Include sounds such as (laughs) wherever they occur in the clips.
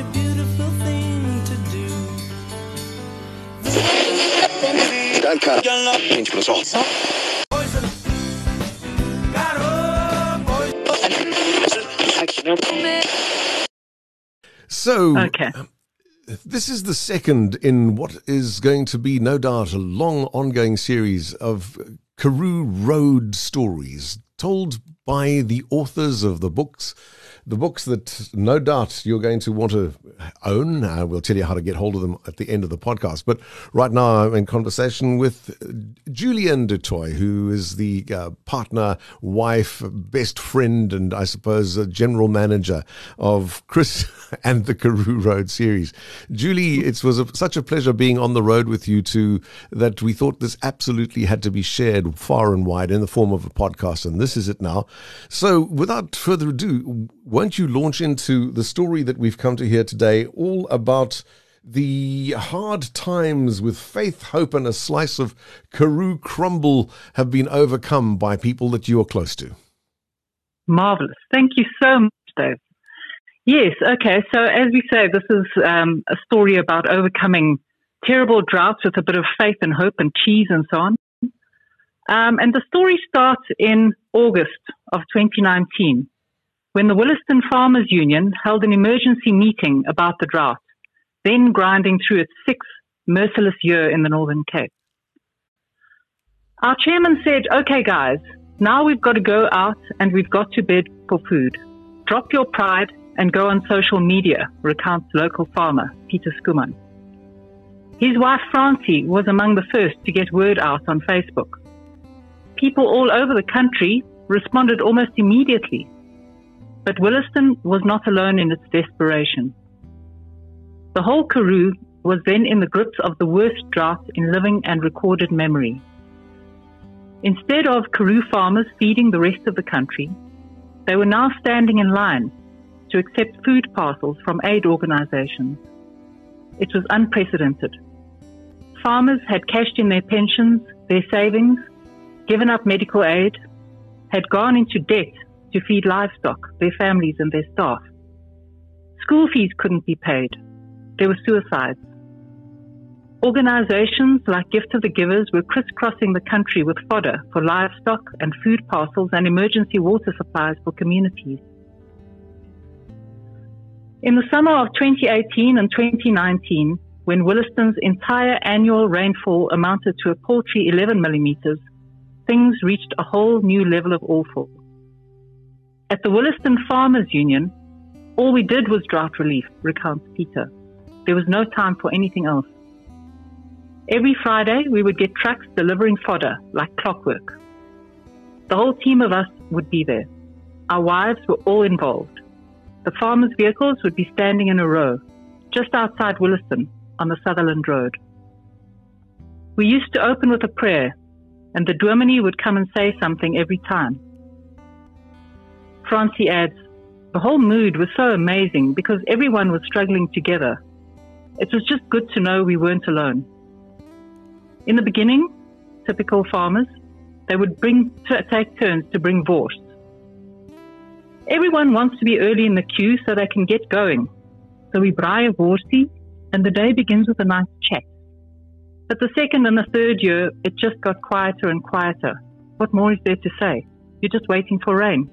a beautiful thing to do. Poison. Got poison. So, Okay. Um, this is the second in what is going to be, no doubt, a long ongoing series of Karoo Road stories told by the authors of the books. The books that no doubt you're going to want to own. Uh, we'll tell you how to get hold of them at the end of the podcast. But right now, I'm in conversation with Julienne du Toit, who is the uh, partner, wife, best friend, and I suppose a general manager of Chris (laughs) and the Karoo Road series. Julie, it was a, such a pleasure being on the road with you two that we thought this absolutely had to be shared far and wide in the form of a podcast, and this is it now. So, without further ado, won't you launch into the story that we've come to hear today, all about the hard times with faith, hope, and a slice of Karoo crumble have been overcome by people that you are close to. Marvelous. Thank you so much, Dave. Yes, okay. So, as we say, this is um, a story about overcoming terrible droughts with a bit of faith and hope and cheese and so on. Um, and the story starts in August of 2019 when the Williston Farmers Union held an emergency meeting about the drought, then grinding through its sixth merciless year in the Northern Cape. Our chairman said, okay, guys, now we've got to go out and we've got to bid for food. Drop your pride and go on social media, recounts local farmer Peter Schoeman. His wife Francy was among the first to get word out on Facebook. People all over the country responded almost immediately. But Williston was not alone in its desperation. The whole Karoo was then in the grips of the worst drought in living and recorded memory. Instead of Karoo farmers feeding the rest of the country, they were now standing in line to accept food parcels from aid organizations. It was unprecedented. Farmers had cashed in their pensions, their savings, given up medical aid, had gone into debt to feed livestock, their families, and their staff. School fees couldn't be paid. There were suicides. Organizations like Gift of the Givers were crisscrossing the country with fodder for livestock and food parcels and emergency water supplies for communities. In the summer of 2018 and 2019, when Williston's entire annual rainfall amounted to a paltry 11 millimeters, things reached a whole new level of awful. At the Williston Farmers Union, all we did was drought relief, recounts Peter. There was no time for anything else. Every Friday, we would get trucks delivering fodder like clockwork. The whole team of us would be there. Our wives were all involved. The farmers' vehicles would be standing in a row just outside Williston on the Sutherland Road. We used to open with a prayer, and the dominee would come and say something every time. Francy adds, the whole mood was so amazing because everyone was struggling together. It was just good to know we weren't alone. In the beginning, typical farmers, they would bring take turns to bring wors. Everyone wants to be early in the queue so they can get going. So we braai a and the day begins with a nice chat. But the second and the third year, it just got quieter and quieter. What more is there to say? You're just waiting for rain.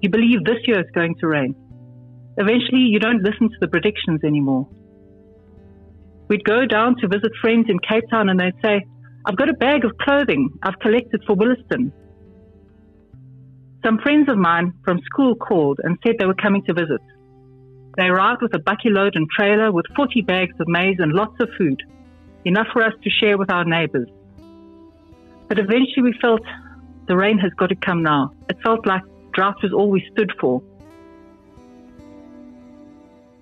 You believe this year is going to rain. Eventually, you don't listen to the predictions anymore. We'd go down to visit friends in Cape Town and they'd say, I've got a bag of clothing I've collected for Williston. Some friends of mine from school called and said they were coming to visit. They arrived with a bakkie load and trailer with 40 bags of maize and lots of food, enough for us to share with our neighbors. But eventually we felt the rain has got to come now. It felt like drought was all we stood for.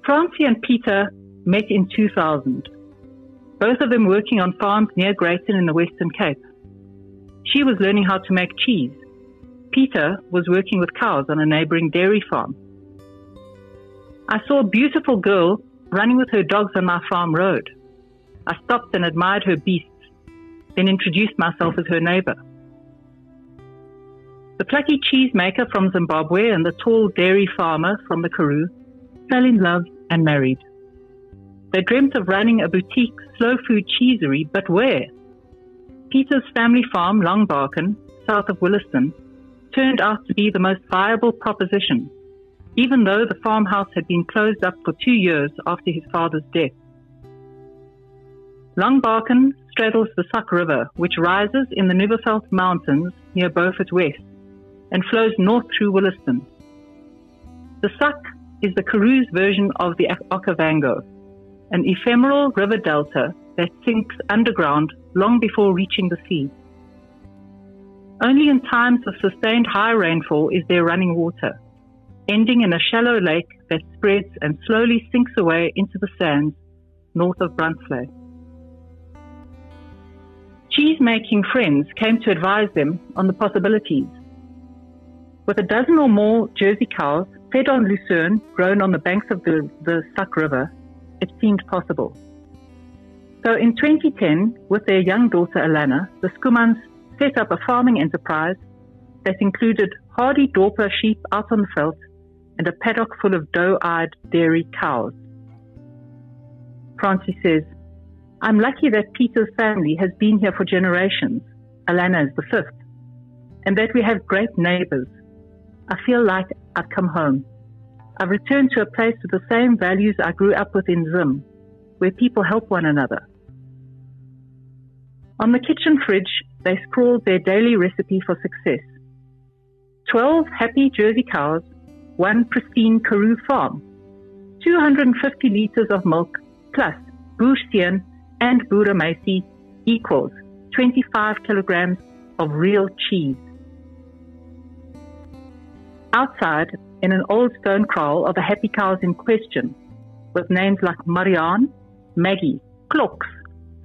Francy and Peter met in 2000, both of them working on farms near Greyton in the Western Cape. She was learning how to make cheese. Peter was working with cows on a neighboring dairy farm. I saw a beautiful girl running with her dogs on my farm road. I stopped and admired her beasts, then introduced myself as her neighbor. The plucky cheesemaker from Zimbabwe and the tall dairy farmer from the Karoo fell in love and married. They dreamt of running a boutique slow food cheesery, but where? Peter's family farm, Langbaken, south of Williston, turned out to be the most viable proposition, even though the farmhouse had been closed up for two years after his father's death. Langbaken straddles the Sak River, which rises in the Nuweveld Mountains near Beaufort West and flows north through Williston. The Sak is the Karoo's version of the Okavango, an ephemeral river delta that sinks underground long before reaching the sea. Only in times of sustained high rainfall is there running water, ending in a shallow lake that spreads and slowly sinks away into the sands north of Brandvlei. Cheese making friends came to advise them on the possibilities. With a dozen or more Jersey cows fed on lucerne grown on the banks of the, the Sak River, it seemed possible. So in 2010, with their young daughter Alana, the Schoemans set up a farming enterprise that included hardy Dorper sheep out on the and a paddock full of doe-eyed dairy cows. Francy says, I'm lucky that Peter's family has been here for generations. Alana is the fifth. And that we have great neighbors. I feel like I've come home. I've returned to a place with the same values I grew up with in Zim, where people help one another. On the kitchen fridge, they scrawled their daily recipe for success 12 happy Jersey cows, one pristine Karoo farm, 250 litres of milk, plus Boerseun and Boeremeisie equals 25 kilograms of real cheese. Outside, in an old stone kraal are the happy cows in question, with names like Marianne, Maggie, Clocks,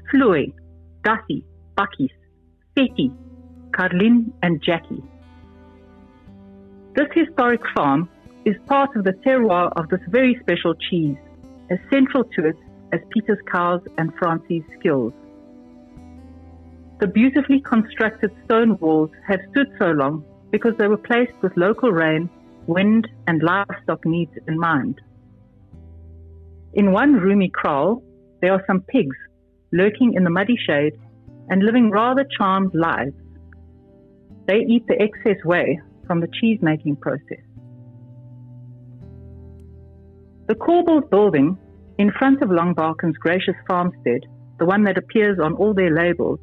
Floy, Dusty, Buckies, Betty, Carlin, and Jackie. This historic farm is part of the terroir of this very special cheese, as central to it as Peter's cows and Francy's skills. The beautifully constructed stone walls have stood so long because they were placed with local rain, wind, and livestock needs in mind. In one roomy kraal, there are some pigs lurking in the muddy shade and living rather charmed lives. They eat the excess whey from the cheese making process. The Corbels building in front of Langbaken's gracious farmstead, the one that appears on all their labels,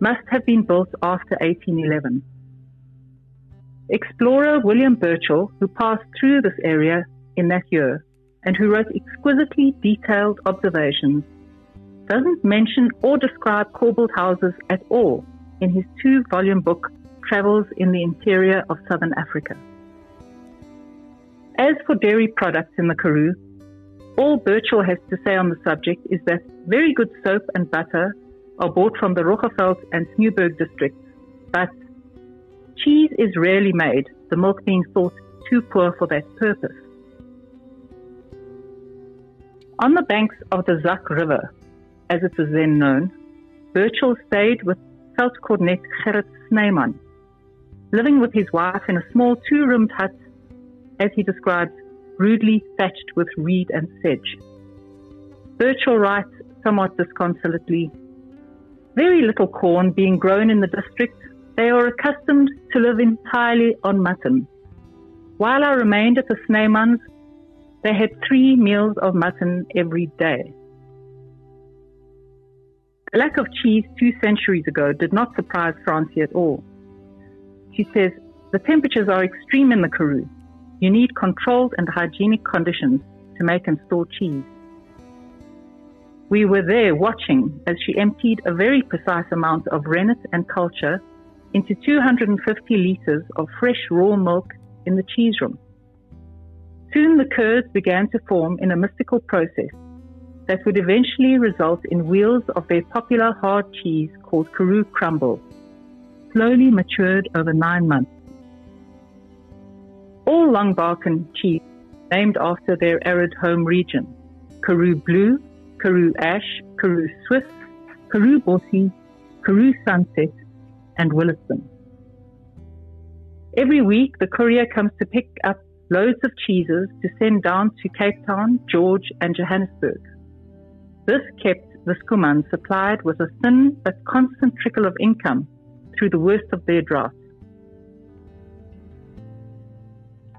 must have been built after 1811. Explorer William Burchell, who passed through this area in that year and who wrote exquisitely detailed observations, doesn't mention or describe Corbelled houses at all in his two volume book, Travels in the Interior of Southern Africa. As for dairy products in the Karoo, all Burchell has to say on the subject is that very good soap and butter are bought from the Roggeveld and Sneeuberg districts, but cheese is rarely made, the milk being thought too poor for that purpose. On the banks of the Zak River, as it was then known, Burchell stayed with Veldkornet Gerrit Snyman, living with his wife in a small two-roomed hut, as he describes, rudely thatched with reed and sedge. Burchell writes somewhat disconsolately, very little corn being grown in the district, they are accustomed to live entirely on mutton. While I remained at the Snymans, they had three meals of mutton every day. The lack of cheese two centuries ago did not surprise Francy at all. She says, the temperatures are extreme in the Karoo. You need controlled and hygienic conditions to make and store cheese. We were there watching as she emptied a very precise amount of rennet and culture into 250 litres of fresh raw milk in the cheese room. Soon the curds began to form in a mystical process that would eventually result in wheels of their popular hard cheese called Karoo crumble, slowly matured over nine months. All Langbaken cheese named after their arid home region. Karoo Blue, Karoo Ash, Karoo Swift, Karoo Bossy, Karoo Sunset, and Williston. Every week, the courier comes to pick up loads of cheeses to send down to Cape Town, George, and Johannesburg. This kept the Schoeman supplied with a thin but constant trickle of income through the worst of their droughts.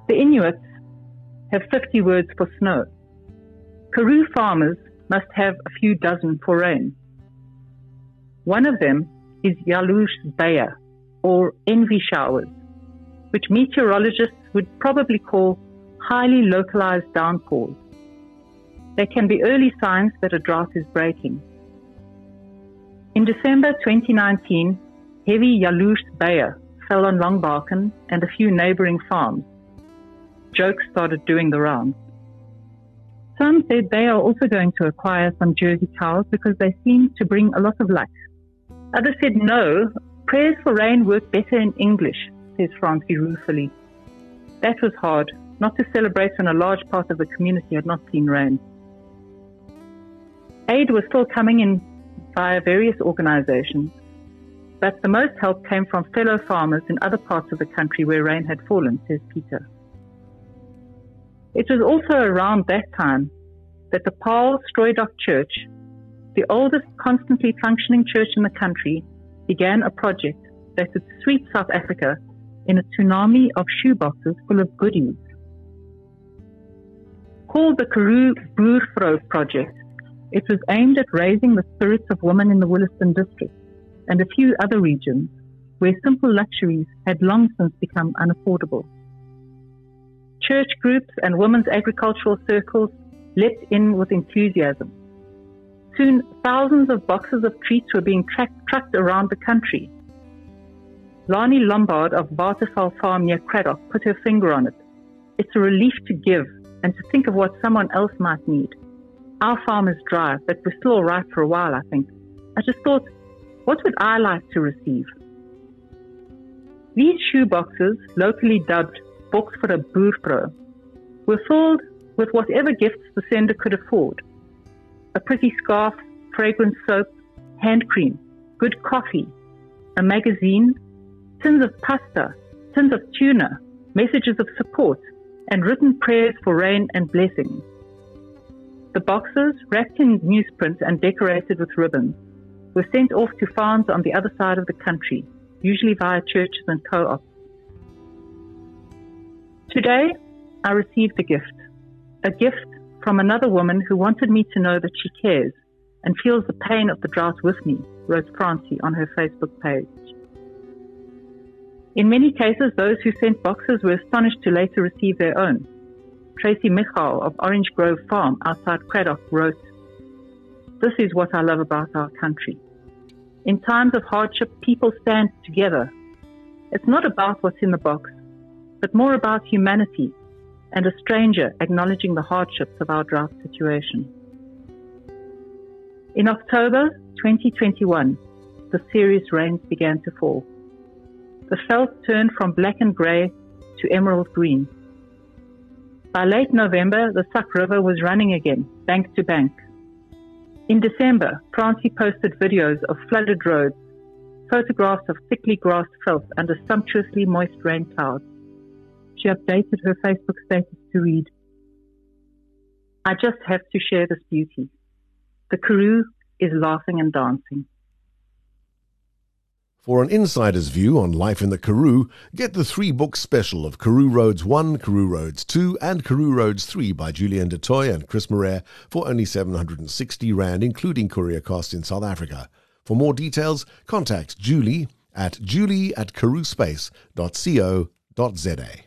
The Inuits have 50 words for snow. Karoo farmers must have a few dozen for rain. One of them is Yalush Baya, or envy showers, which meteorologists would probably call highly localized downpours. They can be early signs that a drought is breaking. In December 2019, heavy Yalush Baya fell on Langbaken and a few neighboring farms. Jokes started doing the rounds. Some said they are also going to acquire some Jersey cows because they seem to bring a lot of luck. Others said no, prayers for rain work better in English, says Francy ruefully. That was hard, not to celebrate when a large part of the community had not seen rain. Aid was still coming in via various organizations, but the most help came from fellow farmers in other parts of the country where rain had fallen, says Peter. It was also around that time that the Paarl Strooidak Church, the oldest constantly functioning church in the country, began a project that would sweep South Africa in a tsunami of shoeboxes full of goodies. Called the Karoo Boervrou Project, it was aimed at raising the spirits of women in the Williston district and a few other regions where simple luxuries had long since become unaffordable. Church groups and women's agricultural circles leapt in with enthusiasm. Soon, thousands of boxes of treats were being trucked around the country. Lani Lombard of Waterfall Farm near Cradock put her finger on it. It's a relief to give and to think of what someone else might need. Our farm is dry, but we're still all right for a while, I think. I just thought, what would I like to receive? These shoe boxes, locally dubbed Box for a Boervrou, were filled with whatever gifts the sender could afford. A pretty scarf, fragrant soap, hand cream, good coffee, a magazine, tins of pasta, tins of tuna, messages of support, and written prayers for rain and blessings. The boxes, wrapped in newsprint and decorated with ribbons, were sent off to farms on the other side of the country, usually via churches and co ops. Today, I received a gift. A gift from another woman who wanted me to know that she cares and feels the pain of the drought with me, wrote Francy on her Facebook page. In many cases, those who sent boxes were astonished to later receive their own. Tracy Michal of Orange Grove Farm outside Cradock wrote, This is what I love about our country. In times of hardship, people stand together. It's not about what's in the box, but more about humanity and a stranger acknowledging the hardships of our drought situation. In October 2021, the serious rains began to fall. The veld turned from black and grey to emerald green. By late November, the Sak River was running again, bank to bank. In December, Francy posted videos of flooded roads, photographs of thickly grassed veld under sumptuously moist rain clouds. She updated her Facebook status to read, I just have to share this beauty. The Karoo is laughing and dancing. For an insider's view on life in the Karoo, get the three book special of Karoo Roads 1, Karoo Roads 2, and Karoo Roads 3 by Julienne du Toit and Chris Marais for only 760 Rand, including courier costs in South Africa. For more details, contact Julie at julie at karoospace.co.za.